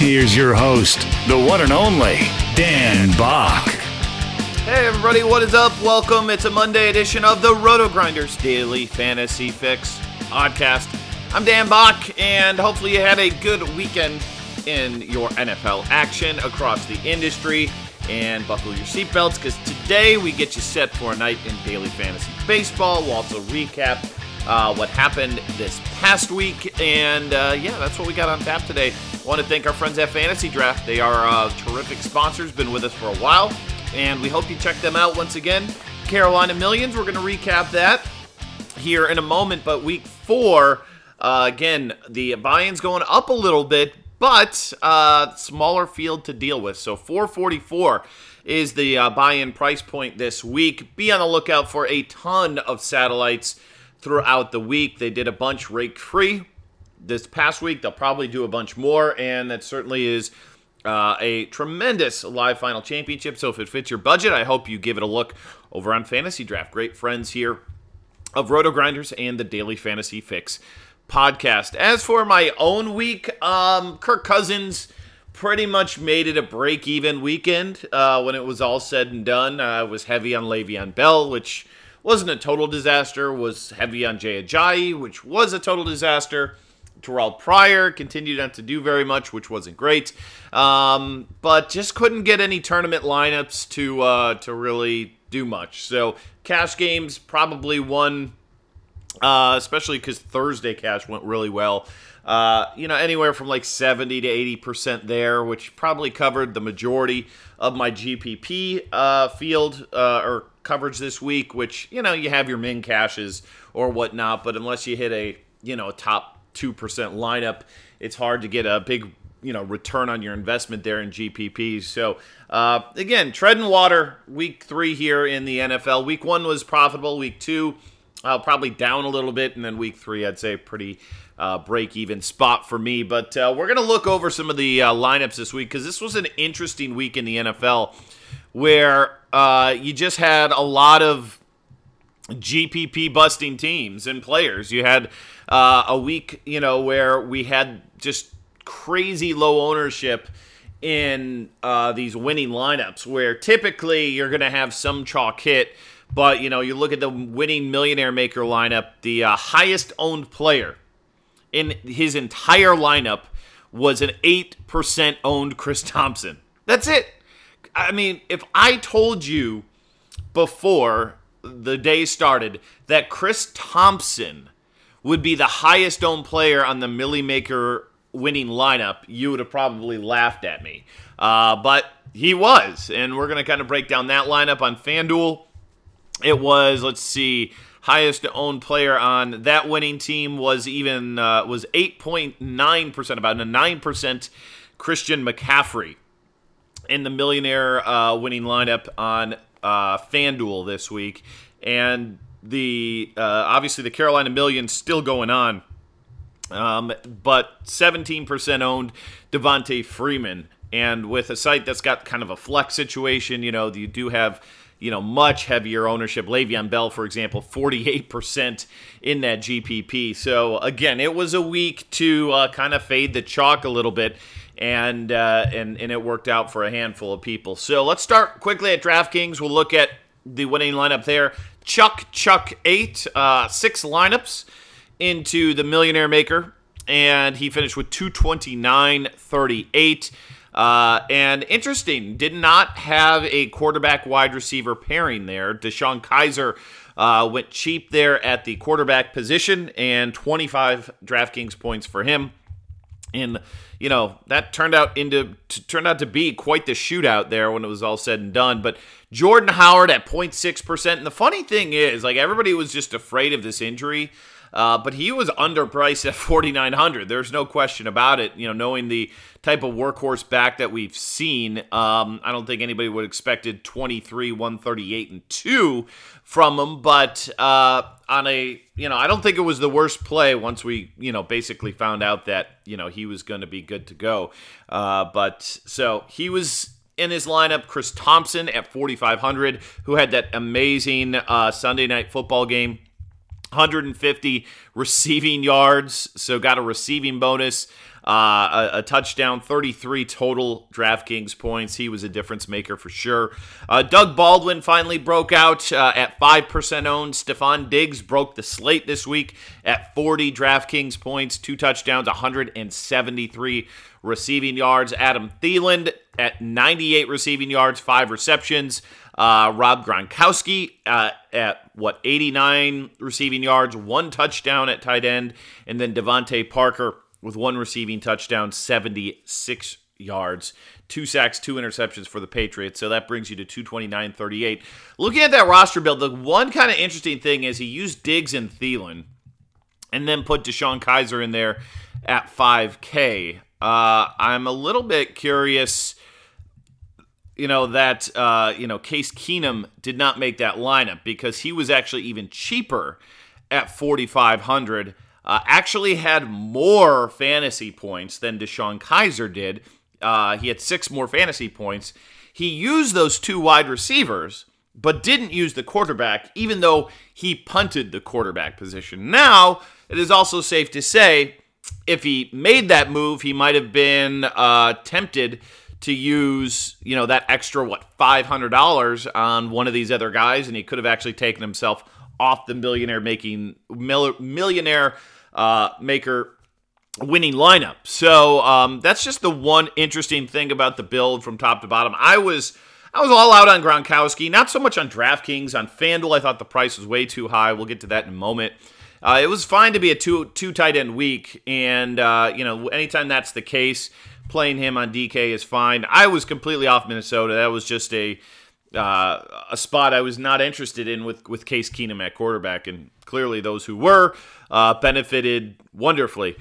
Here's your host, the one and only Dan Back. Hey everybody, what is up? Welcome. It's a Monday edition of the Roto Grinders Daily Fantasy Fix podcast. I'm Dan Back, and hopefully you had a good weekend in your NFL action across the industry. And buckle your seatbelts because today we get you set for a night in daily fantasy baseball. We'll also recap uh, what happened this past week. And uh, yeah, that's what we got on tap today. Want to thank our friends at Fantasy Draft. They are uh, terrific sponsors, been with us for a while, and we hope you check them out once again. Carolina Millions, we're going to recap that here in a moment, but week four, uh, again, the buy in's going up a little bit, but uh, smaller field to deal with. So 444 is the uh, buy in price point this week. Be on the lookout for a ton of satellites throughout the week. They did a bunch rake free this past week. They'll probably do a bunch more, and that certainly is uh, a tremendous live final championship. So if it fits your budget, I hope you give it a look over on Fantasy Draft. Great friends here of Roto Grinders and the Daily Fantasy Fix podcast. As for my own week, um, Kirk Cousins pretty much made it a break even weekend uh, when it was all said and done. I was heavy on Le'Veon Bell, which wasn't a total disaster, was heavy on Jay Ajayi, which was a total disaster. Terrelle Pryor continued not to do very much, which wasn't great, um, but just couldn't get any tournament lineups to uh, to really do much. So cash games probably won, uh, especially because Thursday cash went really well. Uh, you know, anywhere from like 70 to 80 percent there, which probably covered the majority of my GPP uh, field uh, or coverage this week. Which you know, you have your min cashes or whatnot, but unless you hit a you know top 2% lineup, it's hard to get a big you know return on your investment there in GPPs. So uh, again, treading water. Week three here in the NFL. Week one was profitable. Week two, uh, probably down a little bit, and then week three, I'd say pretty uh, break even spot for me. But uh, we're gonna look over some of the uh, lineups this week because this was an interesting week in the NFL where uh, you just had a lot of GPP busting teams and players. You had uh, a week, you know, where we had just crazy low ownership in uh, these winning lineups, where typically you're going to have some chalk hit. But, you know, you look at the winning millionaire maker lineup, the uh, highest owned player in his entire lineup was an 8% owned Chris Thompson. That's it. I mean, if I told you before the day started that Chris Thompson would be the highest owned player on the Millie Maker winning lineup, you would have probably laughed at me. Uh, but he was, and we're going to kind of break down that lineup on FanDuel. It was, let's see, highest owned player on that winning team was even uh, was 8.9%, about a 9% Christian McCaffrey in the millionaire uh, winning lineup on uh, FanDuel this week, and the uh, obviously the Carolina Million still going on, um, but 17% owned Devonta Freeman, and with a site that's got kind of a flex situation, you know, you do have you know, much heavier ownership. Le'Veon Bell, for example, 48% in that GPP. So, again, it was a week to uh, kind of fade the chalk a little bit and uh, and and it worked out for a handful of people. So let's start quickly at DraftKings. We'll look at the winning lineup there. Chuck Chuck eight uh, six lineups into the Millionaire Maker, and he finished with 229.38. Uh, and interesting, did not have a quarterback wide receiver pairing there. DeShone Kizer uh, went cheap there at the quarterback position and 25 DraftKings points for him. And you know that turned out into turned out to be quite the shootout there when it was all said and done. But Jordan Howard at 0.6 percent. And the funny thing is, like everybody was just afraid of this injury. Uh, but he was underpriced at 4900 There's no question about it. You know, knowing the type of workhorse back that we've seen, um, I don't think anybody would have expected 23, 138, and 2 from him. But uh, on a, you know, I don't think it was the worst play once we, you know, basically found out that, you know, he was going to be good to go. Uh, but so he was in his lineup, Chris Thompson at 4,500, who had that amazing uh, Sunday night football game 150 receiving yards, so got a receiving bonus. Uh, a, a, touchdown, 33 total DraftKings points. He was a difference maker for sure. Uh, Doug Baldwin finally broke out uh, at 5% owned. Stefon Diggs broke the slate this week at 40 DraftKings points, two touchdowns, 173 receiving yards. Adam Thielen at 98 receiving yards, five receptions. Uh, Rob Gronkowski uh, at what 89 receiving yards, one touchdown at tight end, and then DeVante Parker with one receiving touchdown, 76 yards, two sacks, two interceptions for the Patriots. So that brings you to 229 38. Looking at that roster build, the one kind of interesting thing is he used Diggs and Thielen and then put DeShone Kizer in there at 5K. Uh, I'm a little bit curious you know that uh, you know Case Keenum did not make that lineup because he was actually even cheaper at 4500 uh, actually had more fantasy points than DeShone Kizer did. Uh, he had six more fantasy points. He used those two wide receivers, but didn't use the quarterback, even though he punted the quarterback position. Now, it is also safe to say if he made that move, he might have been uh, tempted to use, you know, that extra what five hundred dollars on one of these other guys, and he could have actually taken himself off the millionaire making millionaire uh, maker winning lineup. So um, that's just the one interesting thing about the build from top to bottom. I was. I was all out on Gronkowski, not so much on DraftKings. On FanDuel, I thought the price was way too high. We'll get to that in a moment. Uh, it was fine to be a two two tight end week, and uh, you know anytime that's the case, playing him on DK is fine. I was completely off Minnesota. That was just a uh, a spot I was not interested in with with Case Keenum at quarterback, and clearly those who were uh, benefited wonderfully.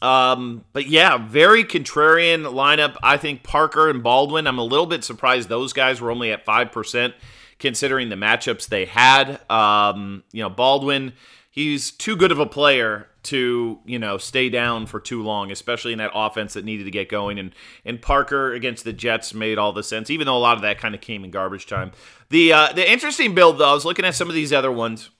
Um, but yeah, very contrarian lineup. I think Parker and Baldwin. I'm a little bit surprised those guys were only at five percent, considering the matchups they had. Um, you know, Baldwin he's too good of a player to you know stay down for too long, especially in that offense that needed to get going. And and Parker against the Jets made all the sense, even though a lot of that kind of came in garbage time. The uh, the interesting build though, I was looking at some of these other ones.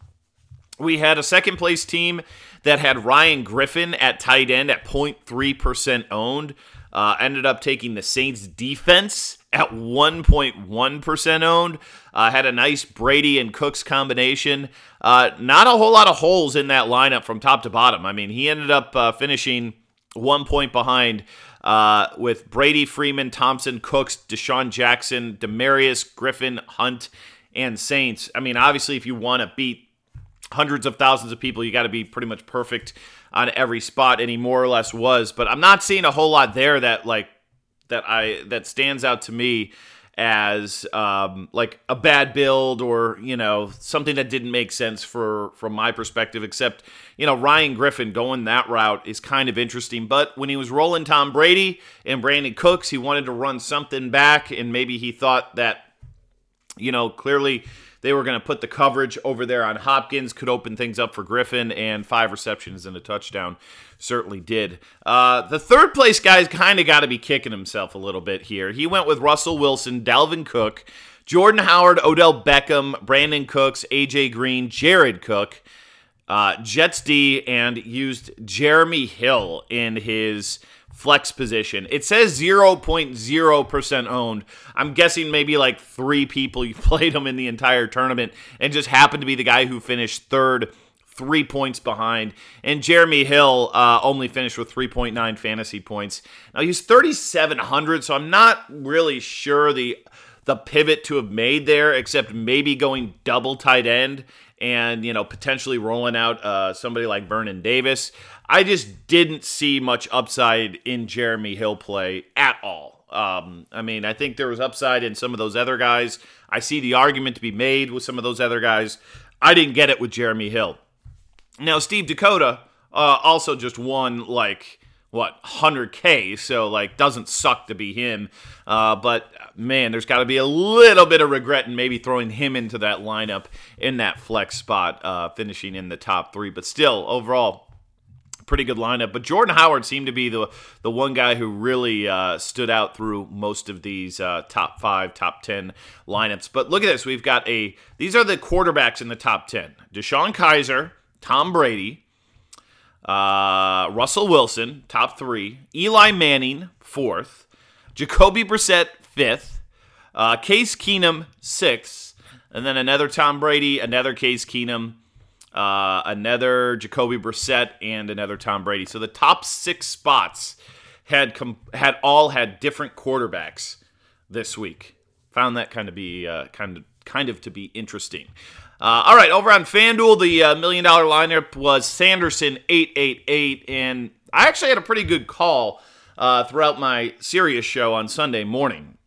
We had a second place team that had Ryan Griffin at tight end at 0.3% owned. Uh, ended up taking the Saints defense at 1.1% owned. Uh, had a nice Brady and Cooks combination. Uh, not a whole lot of holes in that lineup from top to bottom. I mean, he ended up uh, finishing one point behind uh, with Brady, Freeman, Thompson, Cooks, DeSean Jackson, Demaryius, Griffin, Hunt, and Saints. I mean, obviously, if you want to beat hundreds of thousands of people, you got to be pretty much perfect on every spot, and he more or less was. But I'm not seeing a whole lot there that like that I that stands out to me as um, like a bad build or you know something that didn't make sense for from my perspective. Except you know Ryan Griffin going that route is kind of interesting. But when he was rolling Tom Brady and Brandin Cooks, he wanted to run something back, and maybe he thought that you know clearly they were going to put the coverage over there on Hopkins, could open things up for Griffin, and five receptions and a touchdown certainly did. Uh, the third place guy's kind of got to be kicking himself a little bit here. He went with Russell Wilson, Dalvin Cook, Jordan Howard, Odell Beckham, Brandin Cooks, AJ Green, Jared Cook, uh, Jets D, and used Jeremy Hill in his flex position. It says 0.0% owned. I'm guessing maybe like three people you played him in the entire tournament and just happened to be the guy who finished third three points behind. And Jeremy Hill uh, only finished with 3.9 fantasy points. Now he's 3,700, so I'm not really sure the the pivot to have made there, except maybe going double tight end and you know potentially rolling out uh, somebody like Vernon Davis. I just didn't see much upside in Jeremy Hill play at all. Um, I mean, I think there was upside in some of those other guys. I see the argument to be made with some of those other guys. I didn't get it with Jeremy Hill. Now, Steve Dakota uh, also just won like what 100k so like doesn't suck to be him. Uh, but man there's got to be a little bit of regret in maybe throwing him into that lineup in that flex spot uh, finishing in the top three. But still overall pretty good lineup. But jordan howard seemed to be the the one guy who really uh, stood out through most of these uh, top five top 10 lineups. But look at this we've got a these are the quarterbacks in the top 10 DeShone Kizer tom brady uh, Russell Wilson, top three. Eli Manning, fourth. Jacoby Brissett, fifth. Uh, Case Keenum, sixth. And then another Tom Brady, another Case Keenum, uh, another Jacoby Brissett, and another Tom Brady. So the top six spots had com- had all had different quarterbacks this week. Found that kind of be uh, kind of kind of to be interesting. Uh, all right, over on FanDuel, the uh, million dollar lineup was Sanderson 888, and I actually had a pretty good call uh, throughout my Sirius show on Sunday morning.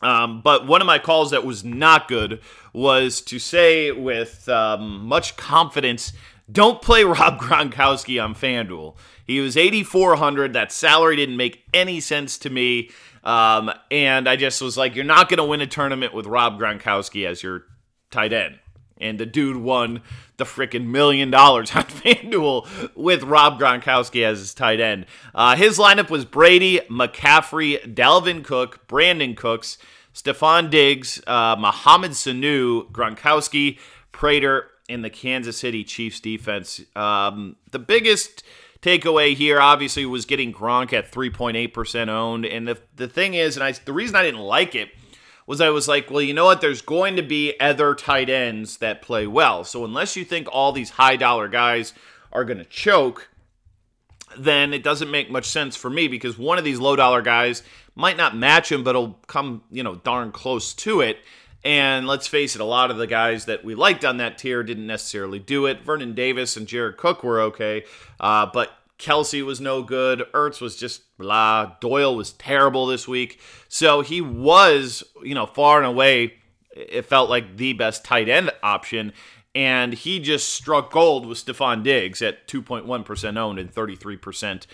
Um, but one of my calls that was not good was to say with um, much confidence, don't play Rob Gronkowski on FanDuel. He was 8,400. That salary didn't make any sense to me. Um, and I just was like, you're not going to win a tournament with Rob Gronkowski as your tight end and the dude won the freaking million dollars on FanDuel with Rob Gronkowski as his tight end. Uh, his lineup was Brady, McCaffrey, Dalvin Cook, Brandin Cooks, Stefon Diggs, uh, Mohamed Sanu, Gronkowski, Prater, and the Kansas City Chiefs defense. Um, the biggest takeaway here obviously was getting Gronk at 3.8% owned. And the, the thing is, and I, the reason I didn't like it was I was like, well, you know what? There's going to be other tight ends that play well. So unless you think all these high dollar guys are going to choke, then it doesn't make much sense for me because one of these low dollar guys might not match him, but it'll come, you know, darn close to it. And let's face it, a lot of the guys that we liked on that tier didn't necessarily do it. Vernon Davis and Jared Cook were okay, uh, but Kelce was no good. Ertz was just blah. Doyle was terrible this week. So he was, you know, far and away, it felt like the best tight end option. And he just struck gold with Stefon Diggs at 2.1% owned and 33%.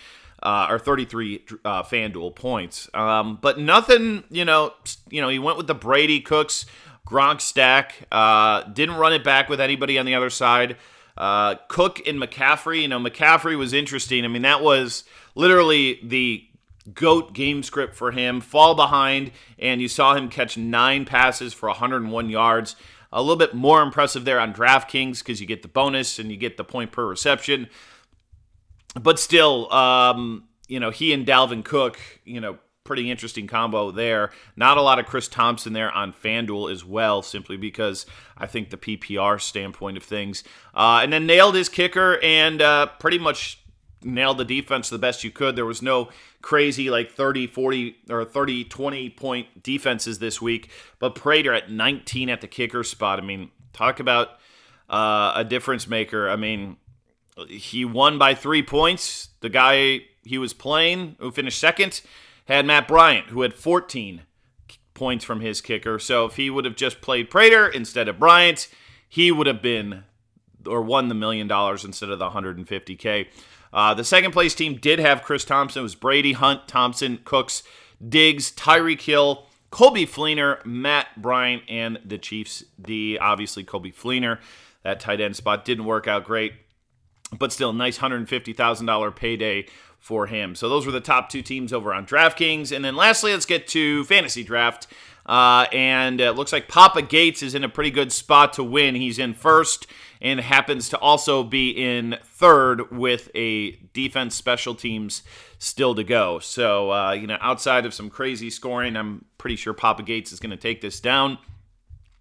Uh, or 33 uh, FanDuel points, um, but nothing. You know, you know, he went with the Brady Cooks Gronk stack. Uh, didn't run it back with anybody on the other side. Uh, Cook and McCaffrey, you know, McCaffrey was interesting. I mean, that was literally the goat game script for him. Fall behind, and you saw him catch nine passes for 101 yards. A little bit more impressive there on DraftKings because you get the bonus and you get the point per reception. But still, um, you know, he and Dalvin Cook, you know, pretty interesting combo there. Not a lot of Chris Thompson there on FanDuel as well, simply because I think the PPR standpoint of things. Uh, and then nailed his kicker and uh, pretty much nailed the defense the best you could. There was no crazy like 30, 40, or 30, 20 point defenses this week, but Prater at 19 at the kicker spot. I mean, talk about uh, a difference maker. I mean, he won by three points. The guy he was playing, who finished second, had Matt Bryant, who had 14 points from his kicker. So if he would have just played Prater instead of Bryant, he would have been or won the million dollars instead of the 150k. Uh, the second place team did have Chris Thompson. It was Brady, Hunt, Thompson, Cooks, Diggs, Tyreek Hill, Coby Fleener, Matt Bryant, and the Chiefs D. Obviously, Coby Fleener. That tight end spot didn't work out great, but still, nice $150,000 payday for him. So those were the top two teams over on DraftKings. And then lastly, let's get to fantasy draft. Uh, and it looks like Papa Gates is in a pretty good spot to win. He's in first and happens to also be in third with a defense special teams still to go. So, uh, you know, outside of some crazy scoring, I'm pretty sure Papa Gates is going to take this down.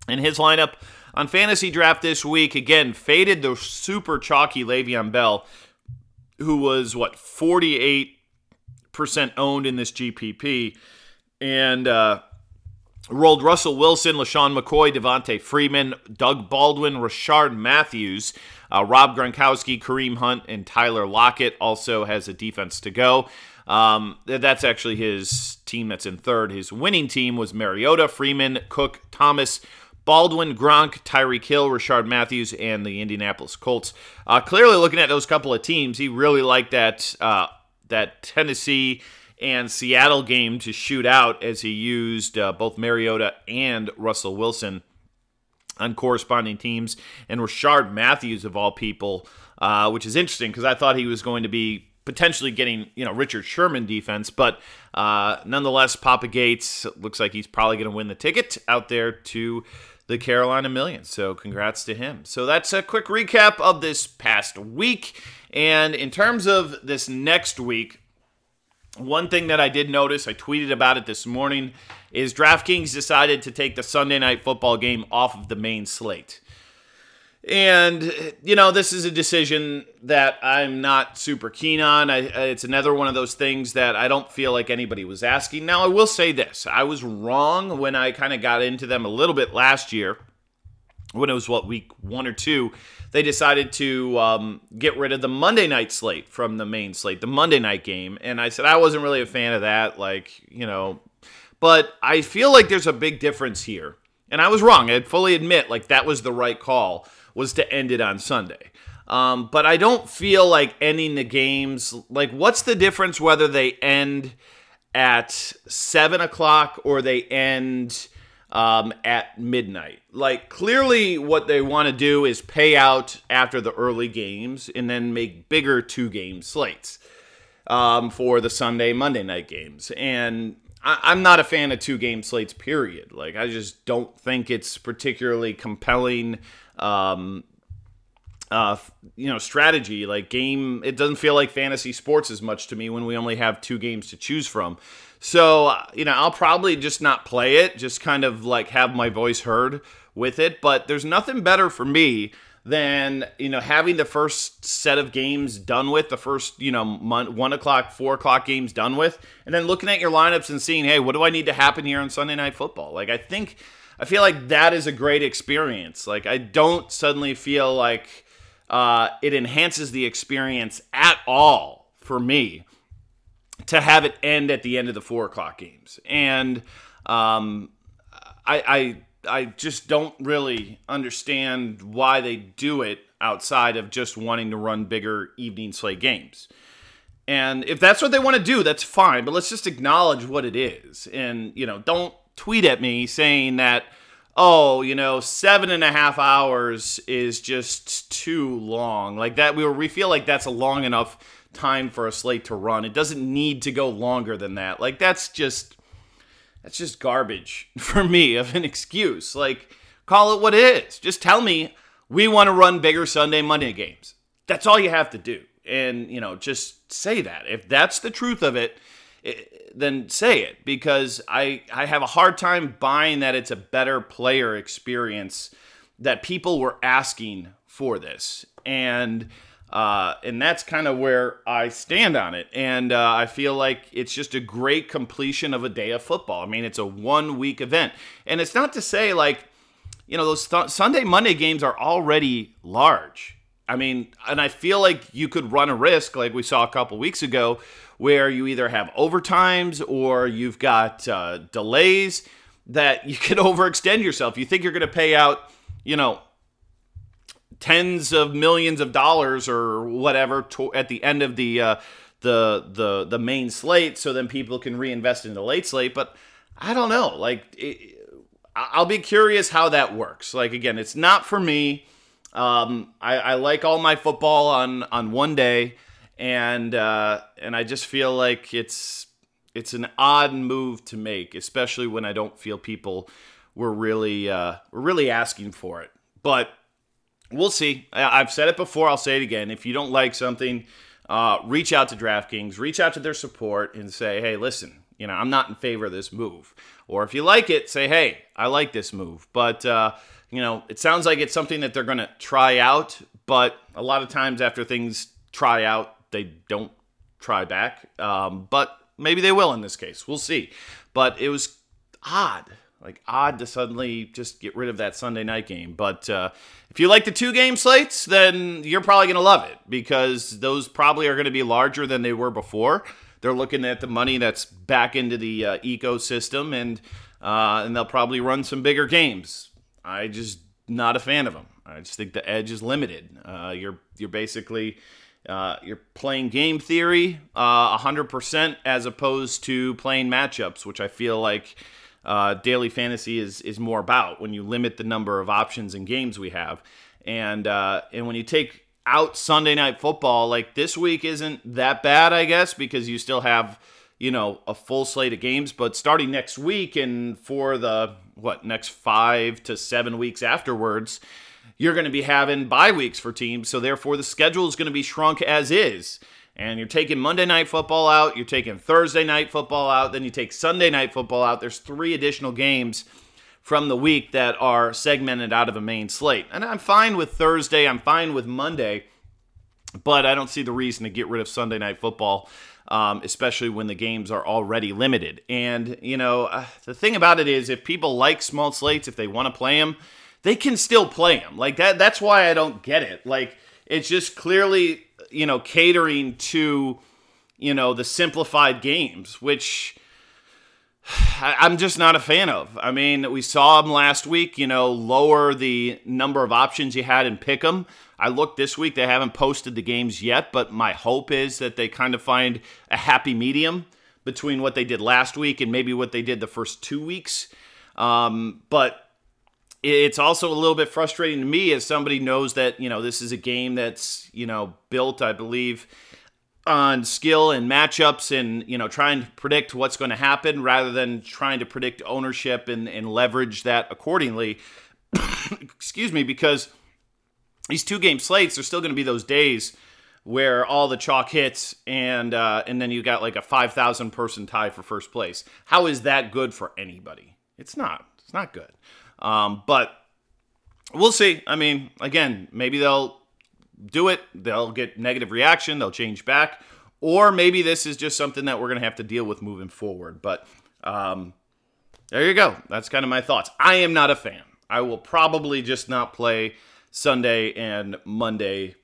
In his lineup on fantasy draft this week, again, faded the super chalky Le'Veon Bell, who was, what, 48% owned in this GPP. And, uh, rolled Russell Wilson, LeSean McCoy, Devonta Freeman, Doug Baldwin, Rishard Matthews, uh, Rob Gronkowski, Kareem Hunt, and Tyler Lockett also has a defense to go. Um, that's actually his team that's in third. His winning team was Mariota, Freeman, Cook, Thomas, Baldwin, Gronk, Tyreek Hill, Rishard Matthews, and the Indianapolis Colts. Uh, clearly, looking at those couple of teams, he really liked that uh, that Tennessee and Seattle game to shoot out as he used uh, both Mariota and Russell Wilson on corresponding teams, and Rishard Matthews of all people, uh, which is interesting because I thought he was going to be potentially getting you know Richard Sherman defense, but uh, nonetheless, Papa Gates looks like he's probably going to win the ticket out there to the Carolina Millions. So congrats to him. So that's a quick recap of this past week, and in terms of this next week. One thing that I did notice, I tweeted about it this morning, is DraftKings decided to take the Sunday night football game off of the main slate. And, you know, this is a decision that I'm not super keen on. I, it's another one of those things that I don't feel like anybody was asking. Now, I will say this I was wrong when I kind of got into them a little bit last year, when it was, what, week one or two. They decided to um, get rid of the Monday night slate from the main slate, the Monday night game. And I said I wasn't really a fan of that. Like, you know, but I feel like there's a big difference here. And I was wrong. I'd fully admit, like, that was the right call was to end it on Sunday. Um, but I don't feel like ending the games. Like, what's the difference whether they end at seven o'clock or they end um, at midnight? Like, clearly, what they want to do is pay out after the early games and then make bigger two game slates um, for the Sunday, Monday night games. And I, am not a fan of two game slates, period. Like, I just don't think it's particularly compelling um, uh, you know, strategy. Like game, it doesn't feel like fantasy sports as much to me when we only have two games to choose from. So, uh, you know, I'll probably just not play it, just kind of like have my voice heard with it. But there's nothing better for me than you know having the first set of games done with the first you know one o'clock four o'clock games done with and then looking at your lineups and seeing hey what do i need to happen here on sunday night football like i think I feel like that is a great experience. Like I don't suddenly feel like uh, it enhances the experience at all for me to have it end at the end of the four o'clock games, and um, I, I I just don't really understand why they do it outside of just wanting to run bigger evening slate games. And if that's what they want to do, that's fine. But let's just acknowledge what it is, and you know, don't tweet at me saying that, oh, you know, seven and a half hours is just too long. Like that, we, we feel like that's a long enough time for a slate to run. It doesn't need to go longer than that. Like that's just that's just garbage for me of an excuse. Like call it what it is. Just tell me we want to run bigger Sunday Monday games. That's all you have to do. And, you know, just say that. If that's the truth of it, then say it because I I have a hard time buying that it's a better player experience that people were asking for this and uh, and that's kind of where I stand on it. And uh, I feel like it's just a great completion of a day of football. I mean, it's a one week event. And it's not to say like, you know, those th- Sunday, Monday games are already large. I mean, and I feel like you could run a risk, like we saw a couple weeks ago, where you either have overtimes or you've got uh, delays that you could overextend yourself. You think you're going to pay out, you know, tens of millions of dollars or whatever to, at the end of the uh, the the the main slate, so then people can reinvest in the late slate. But I don't know. Like, it, I'll be curious how that works. Like again, it's not for me. Um, I, I like all my football on on one day and uh, and I just feel like it's it's an odd move to make, especially when I don't feel people were really uh, were really asking for it. But we'll see. I've said it before. I'll say it again. If you don't like something, uh, reach out to DraftKings, reach out to their support, and say, "Hey, listen, You know, I'm not in favor of this move. Or if you like it, say, hey, I like this move. But, uh, you know, it sounds like it's something that they're going to try out. But a lot of times after things try out, they don't try back. Um, but maybe they will in this case. We'll see. But it was odd like odd to suddenly just get rid of that Sunday night game. But uh, if you like the two game slates, then you're probably going to love it because those probably are going to be larger than they were before. They're looking at the money that's back into the uh, ecosystem, and uh, and they'll probably run some bigger games. I just not a fan of them. I just think the edge is limited. Uh, you're you're basically uh, you're playing game theory uh, 100% as opposed to playing matchups, which I feel like uh, daily fantasy is is more about when you limit the number of options and games we have, and uh, and when you take out Sunday night football, like this week isn't that bad, I guess, because you still have you know a full slate of games. But starting next week and for the what next five to seven weeks afterwards, you're going to be having bye weeks for teams. So therefore, the schedule is going to be shrunk as is and you're taking Monday night football out, you're taking Thursday night football out, then you take Sunday night football out. There's three additional games from the week that are segmented out of a main slate. And I'm fine with Thursday, I'm fine with Monday, but I don't see the reason to get rid of Sunday night football. Um, especially when the games are already limited. And, you know, uh, the thing about it is if people like small slates, if they want to play them, they can still play them. Like that, that's why I don't get it. Like, it's just clearly you know, catering to, you know, the simplified games, which I'm just not a fan of. I mean, we saw them last week, you know, lower the number of options you had and pick them. I looked this week, they haven't posted the games yet, but my hope is that they kind of find a happy medium between what they did last week and maybe what they did the first two weeks. Um, but it's also a little bit frustrating to me as somebody knows that you know this is a game that's you know built i believe on skill and matchups and you know trying to predict what's going to happen rather than trying to predict ownership and, and leverage that accordingly. Excuse me because these two game slates are still going to be those days where all the chalk hits and uh, and then you got like a 5000 person tie for first place. How is that good for anybody? It's not. It's not good um, but we'll see. I mean, again, maybe they'll do it. They'll get negative reaction. They'll change back. Or maybe this is just something that we're going to have to deal with moving forward. But um, there you go. That's kind of my thoughts. I am not a fan. I will probably just not play Sunday and Monday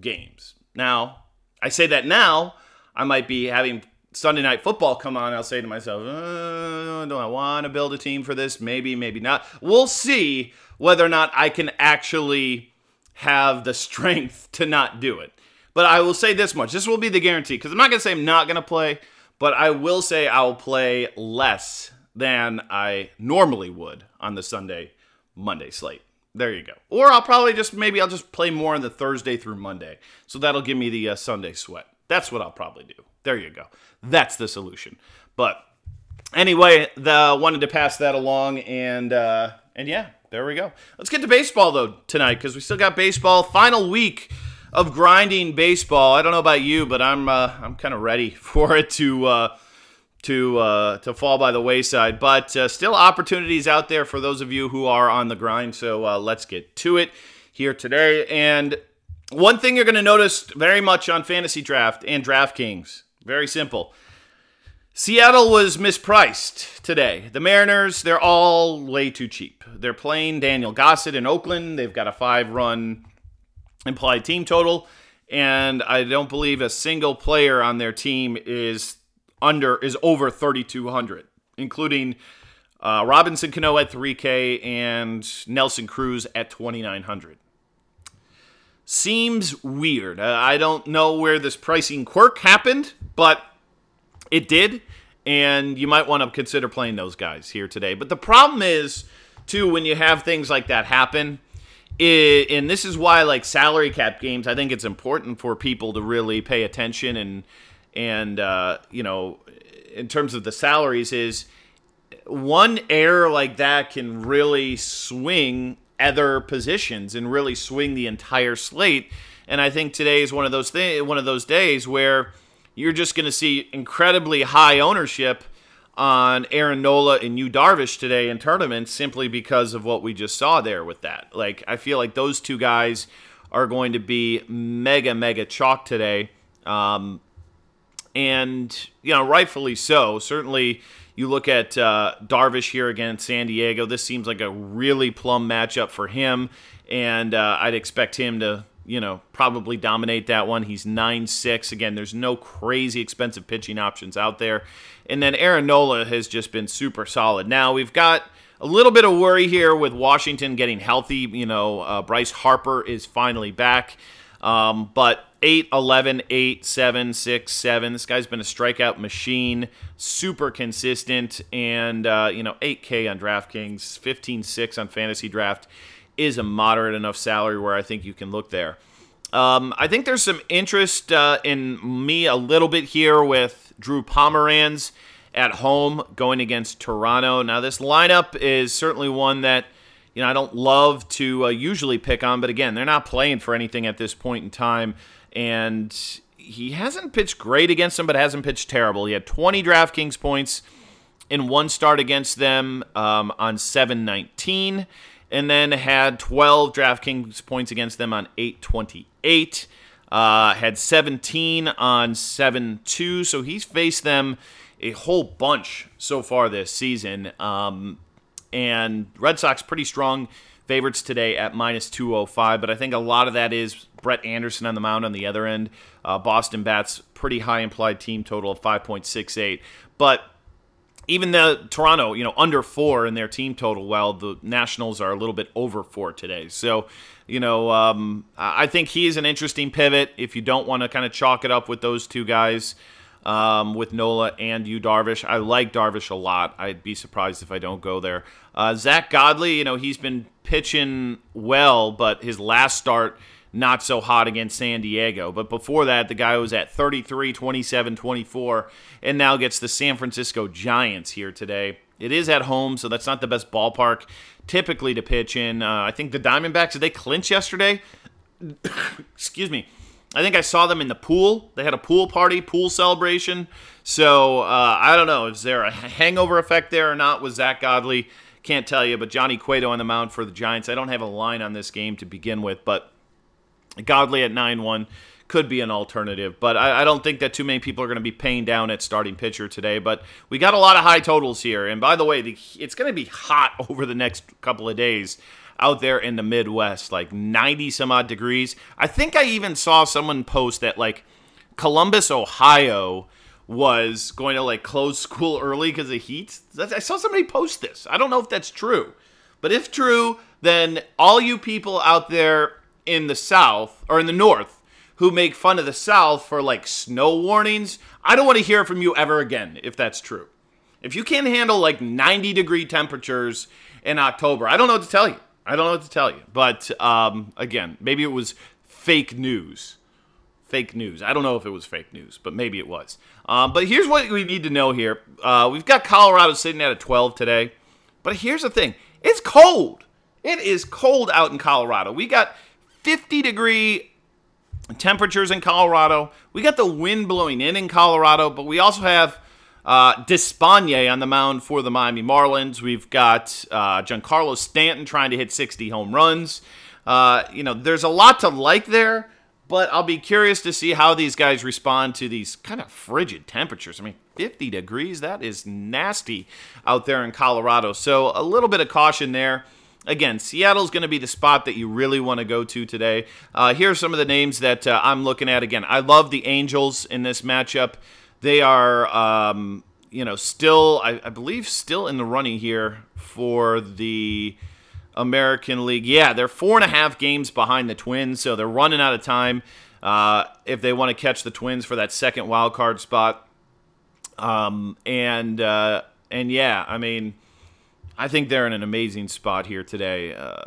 games. Now, I say that now. I might be having Sunday night football come on, I'll say to myself, uh, do I want to build a team for this? Maybe, maybe not. We'll see whether or not I can actually have the strength to not do it. But I will say this much this will be the guarantee because I'm not going to say I'm not going to play, but I will say I'll play less than I normally would on the Sunday Monday slate. There you go. Or I'll probably just maybe I'll just play more on the Thursday through Monday. So that'll give me the uh, Sunday sweat. That's what I'll probably do. There you go. That's the solution. But anyway, the wanted to pass that along, and uh, and yeah, there we go. Let's get to baseball though tonight because we still got baseball. Final week of grinding baseball. I don't know about you, but I'm uh, I'm kind of ready for it to. Uh, to uh, to fall by the wayside. But uh, still opportunities out there for those of you who are on the grind. So uh, let's get to it here today. And one thing you're going to notice very much on Fantasy Draft and DraftKings very simple. Seattle was mispriced today. The Mariners, they're all way too cheap. They're playing Daniel Gossett in Oakland. They've got a five run implied team total. And I don't believe a single player on their team is under is over 3,200, including uh, Robinson Cano at 3K and Nelson Cruz at 2,900 seems weird. Uh, I don't know where this pricing quirk happened, but it did, and you might want to consider playing those guys here today. But the problem is, too, when you have things like that happen, it, and this is why, like salary cap games, I think it's important for people to really pay attention and and uh, you know, in terms of the salaries, is one error like that can really swing other positions and really swing the entire slate. And I think today is one of those th- one of those days where you're just going to see incredibly high ownership on Aaron Nola and Yu Darvish today in tournaments simply because of what we just saw there with that. Like I feel like those two guys are going to be mega mega chalk today, um, and you know rightfully so. Certainly, you look at uh, Darvish here against San Diego. This seems like a really plum matchup for him, and uh, I'd expect him to you know, probably dominate that one. He's 9 6. Again, there's no crazy expensive pitching options out there. And then Aaron Nola has just been super solid. Now, we've got a little bit of worry here with Washington getting healthy. You know, uh, Bryce Harper is finally back. Um, but 8, 11, 8, 7, 6, 7. This guy's been a strikeout machine, super consistent, and, uh, you know, 8K on DraftKings, 15 6 on Fantasy Draft is a moderate enough salary where I think you can look there. Um, I think there's some interest uh, in me a little bit here with Drew Pomeranz at home going against Toronto. Now, this lineup is certainly one that you know I don't love to uh, usually pick on, but again, they're not playing for anything at this point in time, and he hasn't pitched great against them, but hasn't pitched terrible. He had 20 DraftKings points in one start against them um, on 719 and then had 12 DraftKings points against them on 828. Uh, had 17 on 7 2. So he's faced them a whole bunch so far this season. Um, and Red Sox pretty strong favorites today at minus 205. But I think a lot of that is Brett Anderson on the mound on the other end. Uh, Boston Bats pretty high implied team total of 5.68. But even the Toronto, you know, under four in their team total, while the Nationals are a little bit over four today. So, you know, um, I think he's an interesting pivot if you don't want to kind of chalk it up with those two guys, um, with Nola and Yu Darvish. I like Darvish a lot. I'd be surprised if I don't go there. Uh, Zack Godley, you know, he's been pitching well, but his last start – not so hot against San Diego. But before that, the guy was at 33, 27, 24, and now gets the San Francisco Giants here today. It is at home, so that's not the best ballpark typically to pitch in. Uh, I think the Diamondbacks, did they clinch yesterday? Excuse me. I think I saw them in the pool. They had a pool party, pool celebration. So uh, I don't know. Is there a hangover effect there or not with Zack Godley? Can't tell you. But Johnny Cueto on the mound for the Giants. I don't have a line on this game to begin with, but Godley at 9 1 could be an alternative, but I, I, don't think that too many people are going to be paying down at starting pitcher today. But we got a lot of high totals here. And by the way, the, it's going to be hot over the next couple of days out there in the Midwest, like 90 some odd degrees. I think I even saw someone post that, like, Columbus, Ohio was going to like close school early because of heat. I saw somebody post this. I don't know if that's true, but if true, then all you people out there in the South or in the North who make fun of the South for like snow warnings, I don't want to hear from you ever again if that's true. If you can't handle like 90 degree temperatures in October, I don't know what to tell you. I don't know what to tell you. But um, again, maybe it was fake news. Fake news. I don't know if it was fake news, but maybe it was. Um, but here's what we need to know here. Uh, we've got Colorado sitting at a 12 today. But here's the thing it's cold. It is cold out in Colorado. We got 50 degree temperatures in Colorado. We got the wind blowing in in Colorado, but we also have uh, Despaigne on the mound for the Miami Marlins. We've got uh, Giancarlo Stanton trying to hit 60 home runs. Uh, you know, there's a lot to like there, but I'll be curious to see how these guys respond to these kind of frigid temperatures. I mean, 50 degrees, that is nasty out there in Colorado. So a little bit of caution there again, Seattle's going to be the spot that you really want to go to today. Uh, here are some of the names that uh, I'm looking at. Again, I love the Angels in this matchup. They are, um, you know, still, I, I, believe, still in the running here for the American League. Yeah, they're four and a half games behind the Twins, so they're running out of time uh, if they want to catch the Twins for that second wild card spot. Um, and uh, and yeah, I mean I think they're in an amazing spot here today uh,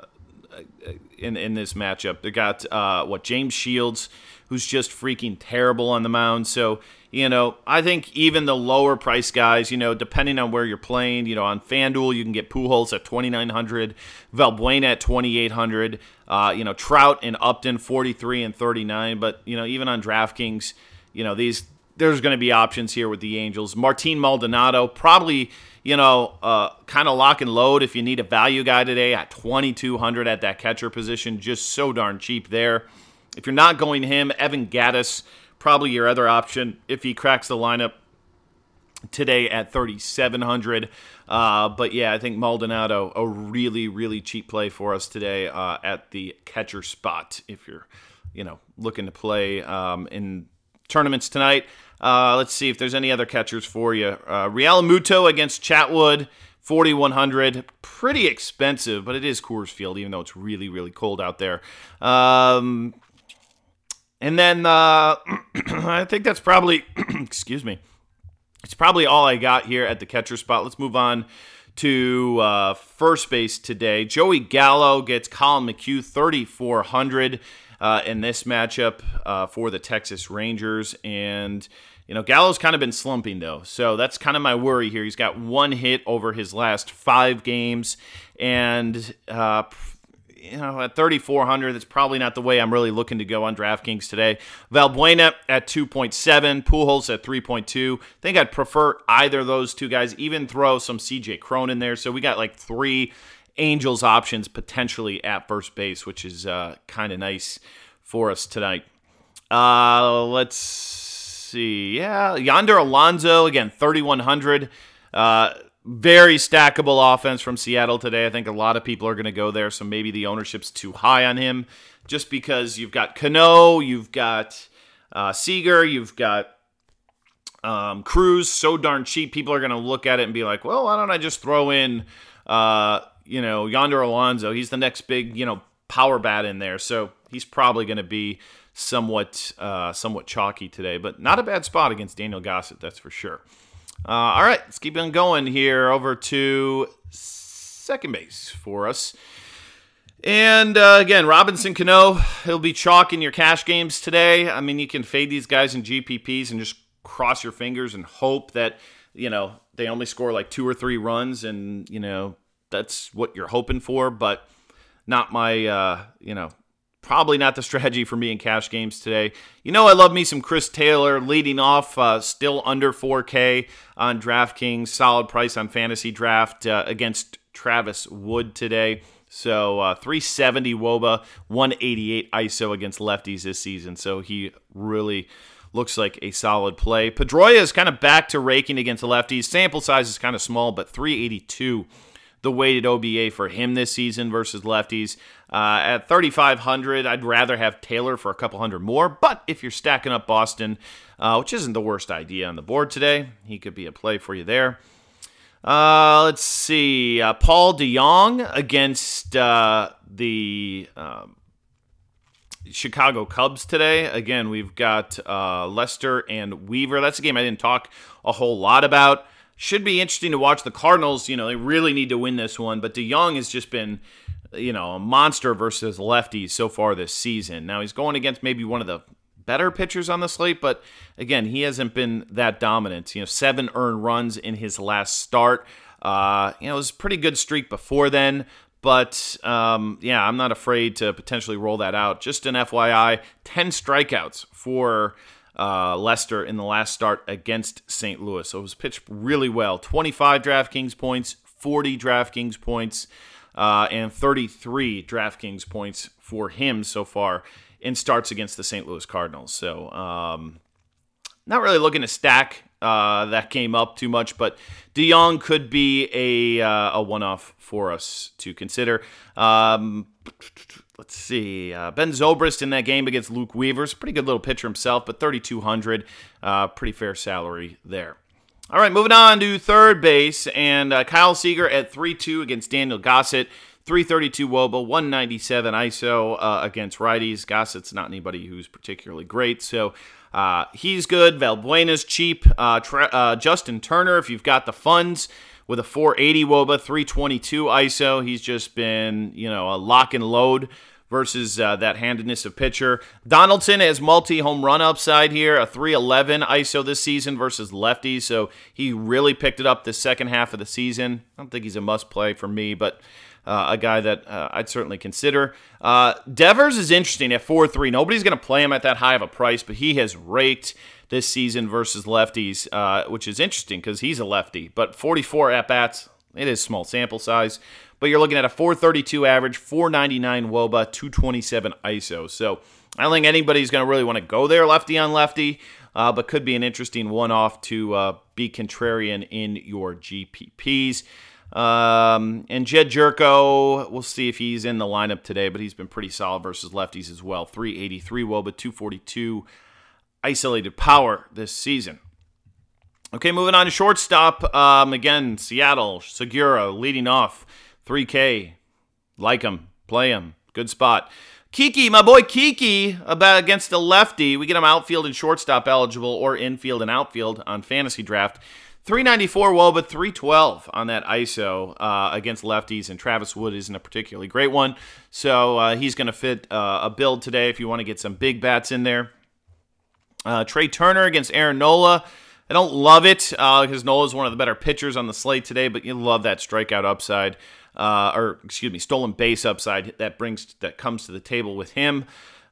in in this matchup. They got uh, what James Shields, who's just freaking terrible on the mound. So you know, I think even the lower price guys, you know, depending on where you're playing, you know, on FanDuel you can get Pujols at 2,900, Valbuena at 2,800, uh, you know, Trout and Upton 43 and 39. But you know, even on DraftKings, you know these there's going to be options here with the Angels. Martin Maldonado, probably, you know, uh, kind of lock and load if you need a value guy today at 2,200 at that catcher position. Just so darn cheap there. If you're not going him, Evan Gattis, probably your other option if he cracks the lineup today at 3,700. Uh, but yeah, I think Maldonado, a really, really cheap play for us today uh, at the catcher spot if you're, you know, looking to play um, in tournaments tonight. Uh, let's see if there's any other catchers for you. Uh, Realmuto against Chatwood, 4,100. Pretty expensive, but it is Coors Field, even though it's really, really cold out there. Um, and then uh, I think that's probably, excuse me, it's probably all I got here at the catcher spot. Let's move on to uh, first base today. Joey Gallo gets Collin McHugh 3,400 uh, in this matchup uh, for the Texas Rangers. And, you know, Gallo's kind of been slumping, though. So that's kind of my worry here. He's got one hit over his last five games. And, uh, you know, at 3,400, that's probably not the way I'm really looking to go on DraftKings today. Valbuena at 2.7, Pujols at 3.2. I think I'd prefer either of those two guys, even throw some CJ Cron in there. So we got like three Angels options potentially at first base, which is uh, kind of nice for us tonight. Uh, let's see. Yeah, Yonder Alonso, again, 3,100. Uh, very stackable offense from Seattle today. I think a lot of people are going to go there, so maybe the ownership's too high on him just because you've got Cano, you've got uh, Seager, you've got um, Cruz, so darn cheap. People are going to look at it and be like, well, why don't I just throw in uh, you know, Yonder Alonso, he's the next big, you know, power bat in there. So he's probably going to be somewhat uh, somewhat chalky today, but not a bad spot against Daniel Gossett, that's for sure. Uh, all right, let's keep on going here over to second base for us. And uh, again, Robinson Cano, he'll be chalk in your cash games today. I mean, you can fade these guys in GPPs and just cross your fingers and hope that, you know, they only score like two or three runs and, you know, that's what you're hoping for, but not my, uh, you know, probably not the strategy for me in cash games today. You know, I love me some Chris Taylor leading off, uh, still under 4K on DraftKings, solid price on fantasy draft uh, against Travis Wood today. So uh, 370 Woba, 188 ISO against lefties this season. So he really looks like a solid play. Pedroia is kind of back to raking against lefties. Sample size is kind of small, but 382 the weighted OBA for him this season versus lefties. Uh, at 3,500, I'd rather have Taylor for a couple hundred more. But if you're stacking up Boston, uh, which isn't the worst idea on the board today, he could be a play for you there. Uh, let's see. Uh, Paul DeJong against uh, the um, Chicago Cubs today. Again, we've got uh, Lester and Weaver. That's a game I didn't talk a whole lot about should be interesting to watch. The Cardinals, you know, they really need to win this one, but DeJong has just been, you know, a monster versus lefties so far this season. Now he's going against maybe one of the better pitchers on the slate, but again, he hasn't been that dominant. You know, seven earned runs in his last start. Uh, you know, it was a pretty good streak before then, but um, yeah, I'm not afraid to potentially roll that out. Just an FYI, 10 strikeouts for uh, Lester in the last start against St. Louis. So it was pitched really well. 25 DraftKings points, 40 DraftKings points, uh, and 33 DraftKings points for him so far in starts against the St. Louis Cardinals. So um, not really looking to stack uh, that game up too much, but DeJong could be a, uh, a one off for us to consider. Um, let's see. Uh, ben Zobrist in that game against Luke Weaver's pretty good little pitcher himself, but 3,200, uh, pretty fair salary there. All right, moving on to third base, and uh, Kyle Seager at 3-2 against Daniel Gossett. 332 Woba, 197 ISO uh, against righties. Gossett's not anybody who's particularly great, so uh, he's good. Valbuena's cheap. Uh, tra- uh, Justin Turner, if you've got the funds, with a 480 Woba, 322 ISO. He's just been, you know, a lock and load versus uh, that handedness of pitcher. Donaldson has multi home run upside here, a 311 ISO this season versus lefties. So he really picked it up the second half of the season. I don't think he's a must play for me, but. Uh, a guy that uh, I'd certainly consider. Uh, Devers is interesting at 4 3. Nobody's going to play him at that high of a price, but he has raked. this season versus lefties, uh, which is interesting because he's a lefty. But 44 at bats, it is small sample size. But you're looking at a 432 average, 499 Woba, 227 ISO. So I don't think anybody's going to really want to go there lefty on lefty, uh, but could be an interesting one off to uh, be contrarian in your GPPs. Um, and Jed Gyorko, we'll see if he's in the lineup today, but he's been pretty solid versus lefties as well. 383 Woba, 242 isolated power this season. Okay, moving on to shortstop. Um, again, Seattle, Segura leading off. 3K. Like him. Play him. Good spot. Kiki, my boy Kiki, about against a lefty. We get him outfield and shortstop eligible or infield and outfield on fantasy draft. 394 Woba, 312 on that ISO uh, against lefties, and Travis Wood isn't a particularly great one. So uh, he's going to fit uh, a build today if you want to get some big bats in there. Uh, Trea Turner against Aaron Nola. I don't love it because uh, Nola is one of the better pitchers on the slate today, but you love that strikeout upside, uh, or excuse me, stolen base upside that brings that comes to the table with him.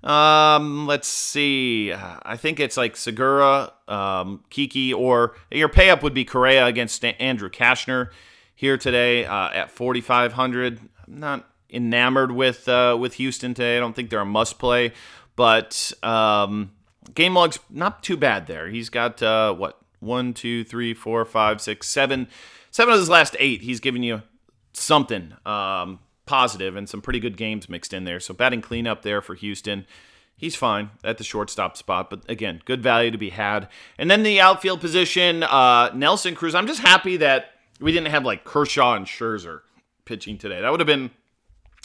Um, let's see. I think it's like Segura, um, Kiki, or your pay up would be Correa against Andrew Cashner here today uh, at 4,500. I'm not enamored with uh, with Houston today. I don't think they're a must play, but um, game log's not too bad there. He's got uh, what one, two, three, four, five, six, seven, seven of his last eight. He's giving you something um, positive and some pretty good games mixed in there. So batting cleanup there for Houston. He's fine at the shortstop spot, but again, good value to be had. And then the outfield position, uh, Nelson Cruz. I'm just happy that we didn't have like Kershaw and Scherzer pitching today. That would have been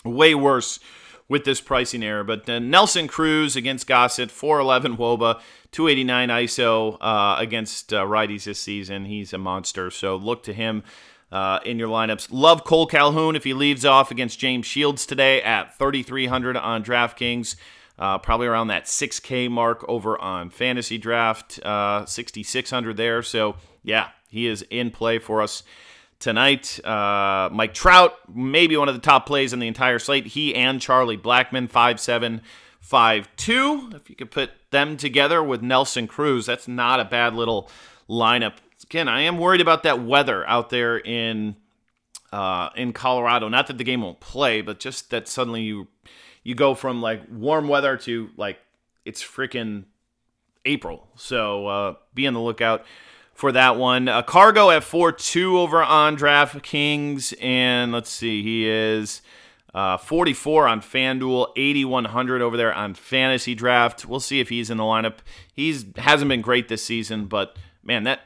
way worse with this pricing error. But uh, Nelson Cruz against Gossett, 411 Woba, 289 ISO uh, against uh, righties this season. He's a monster. So look to him. Uh, in your lineups. Love Cole Calhoun if he leaves off against James Shields today at 3,300 on DraftKings. Uh, probably around that 6K mark over on Fantasy Draft, uh, 6,600 there. So, yeah, he is in play for us tonight. Uh, Mike Trout, maybe one of the top plays in the entire slate. He and Charlie Blackmon, 5'7, 5'2. If you could put them together with Nelson Cruz, that's not a bad little lineup. Again, I am worried about that weather out there in uh, in Colorado. Not that the game won't play, but just that suddenly you you go from like warm weather to like it's freaking April. So uh, be on the lookout for that one. Uh, Cargo at 4 2 over on DraftKings. And let's see, he is uh, 44 on FanDuel, 8,100 over there on Fantasy Draft. We'll see if he's in the lineup. He's hasn't been great this season, but man, that.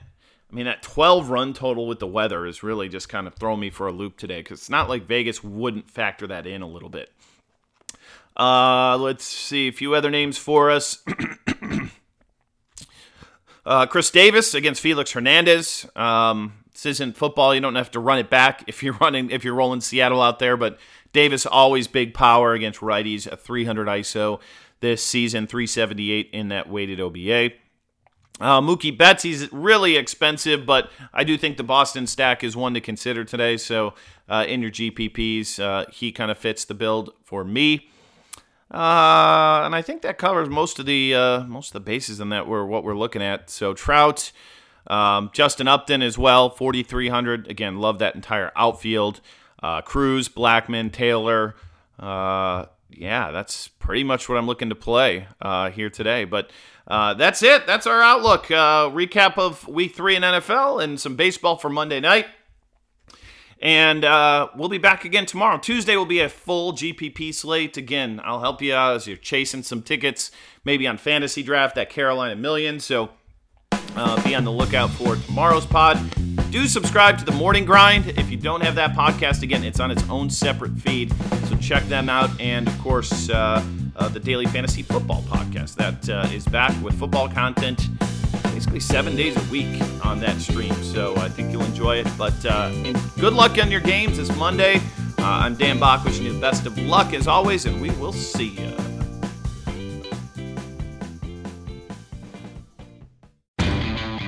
I mean, that 12 run total with the weather is really just kind of throwing me for a loop today because it's not like Vegas wouldn't factor that in a little bit. Uh, let's see a few other names for us. Uh, Chris Davis against Felix Hernandez. Um, this isn't football. You don't have to run it back if you're running if you're rolling Seattle out there. But Davis always big power against righties. A 300 ISO this season, 378 in that weighted OBA. Uh, Mookie Betts, he's really expensive, but I do think the Boston stack is one to consider today. So uh, in your GPPs, uh, he kind of fits the build for me. Uh, and I think that covers most of the uh, most of the bases in that we're what we're looking at. So Trout, um, Justin Upton as well, 4,300. Again, love that entire outfield. Uh, Cruz, Blackmon, Taylor. Yeah, that's pretty much what I'm looking to play here today. But uh, that's it. That's our outlook. Uh, recap of Week Three in NFL and some baseball for Monday night. And uh, we'll be back again tomorrow. Tuesday will be a full GPP slate. Again, I'll help you out as you're chasing some tickets, maybe on fantasy draft at Carolina Million. So uh, be on the lookout for tomorrow's pod. Do subscribe to the Morning Grind. If you don't have that podcast, again, it's on its own separate feed. So check them out. And of course, uh, uh the Daily Fantasy Football Podcast that uh, is back with football content basically seven days a week on that stream. So I think you'll enjoy it. But uh, good luck on your games this Monday. Uh, I'm Dan Back, wishing you the best of luck as always, and we will see you.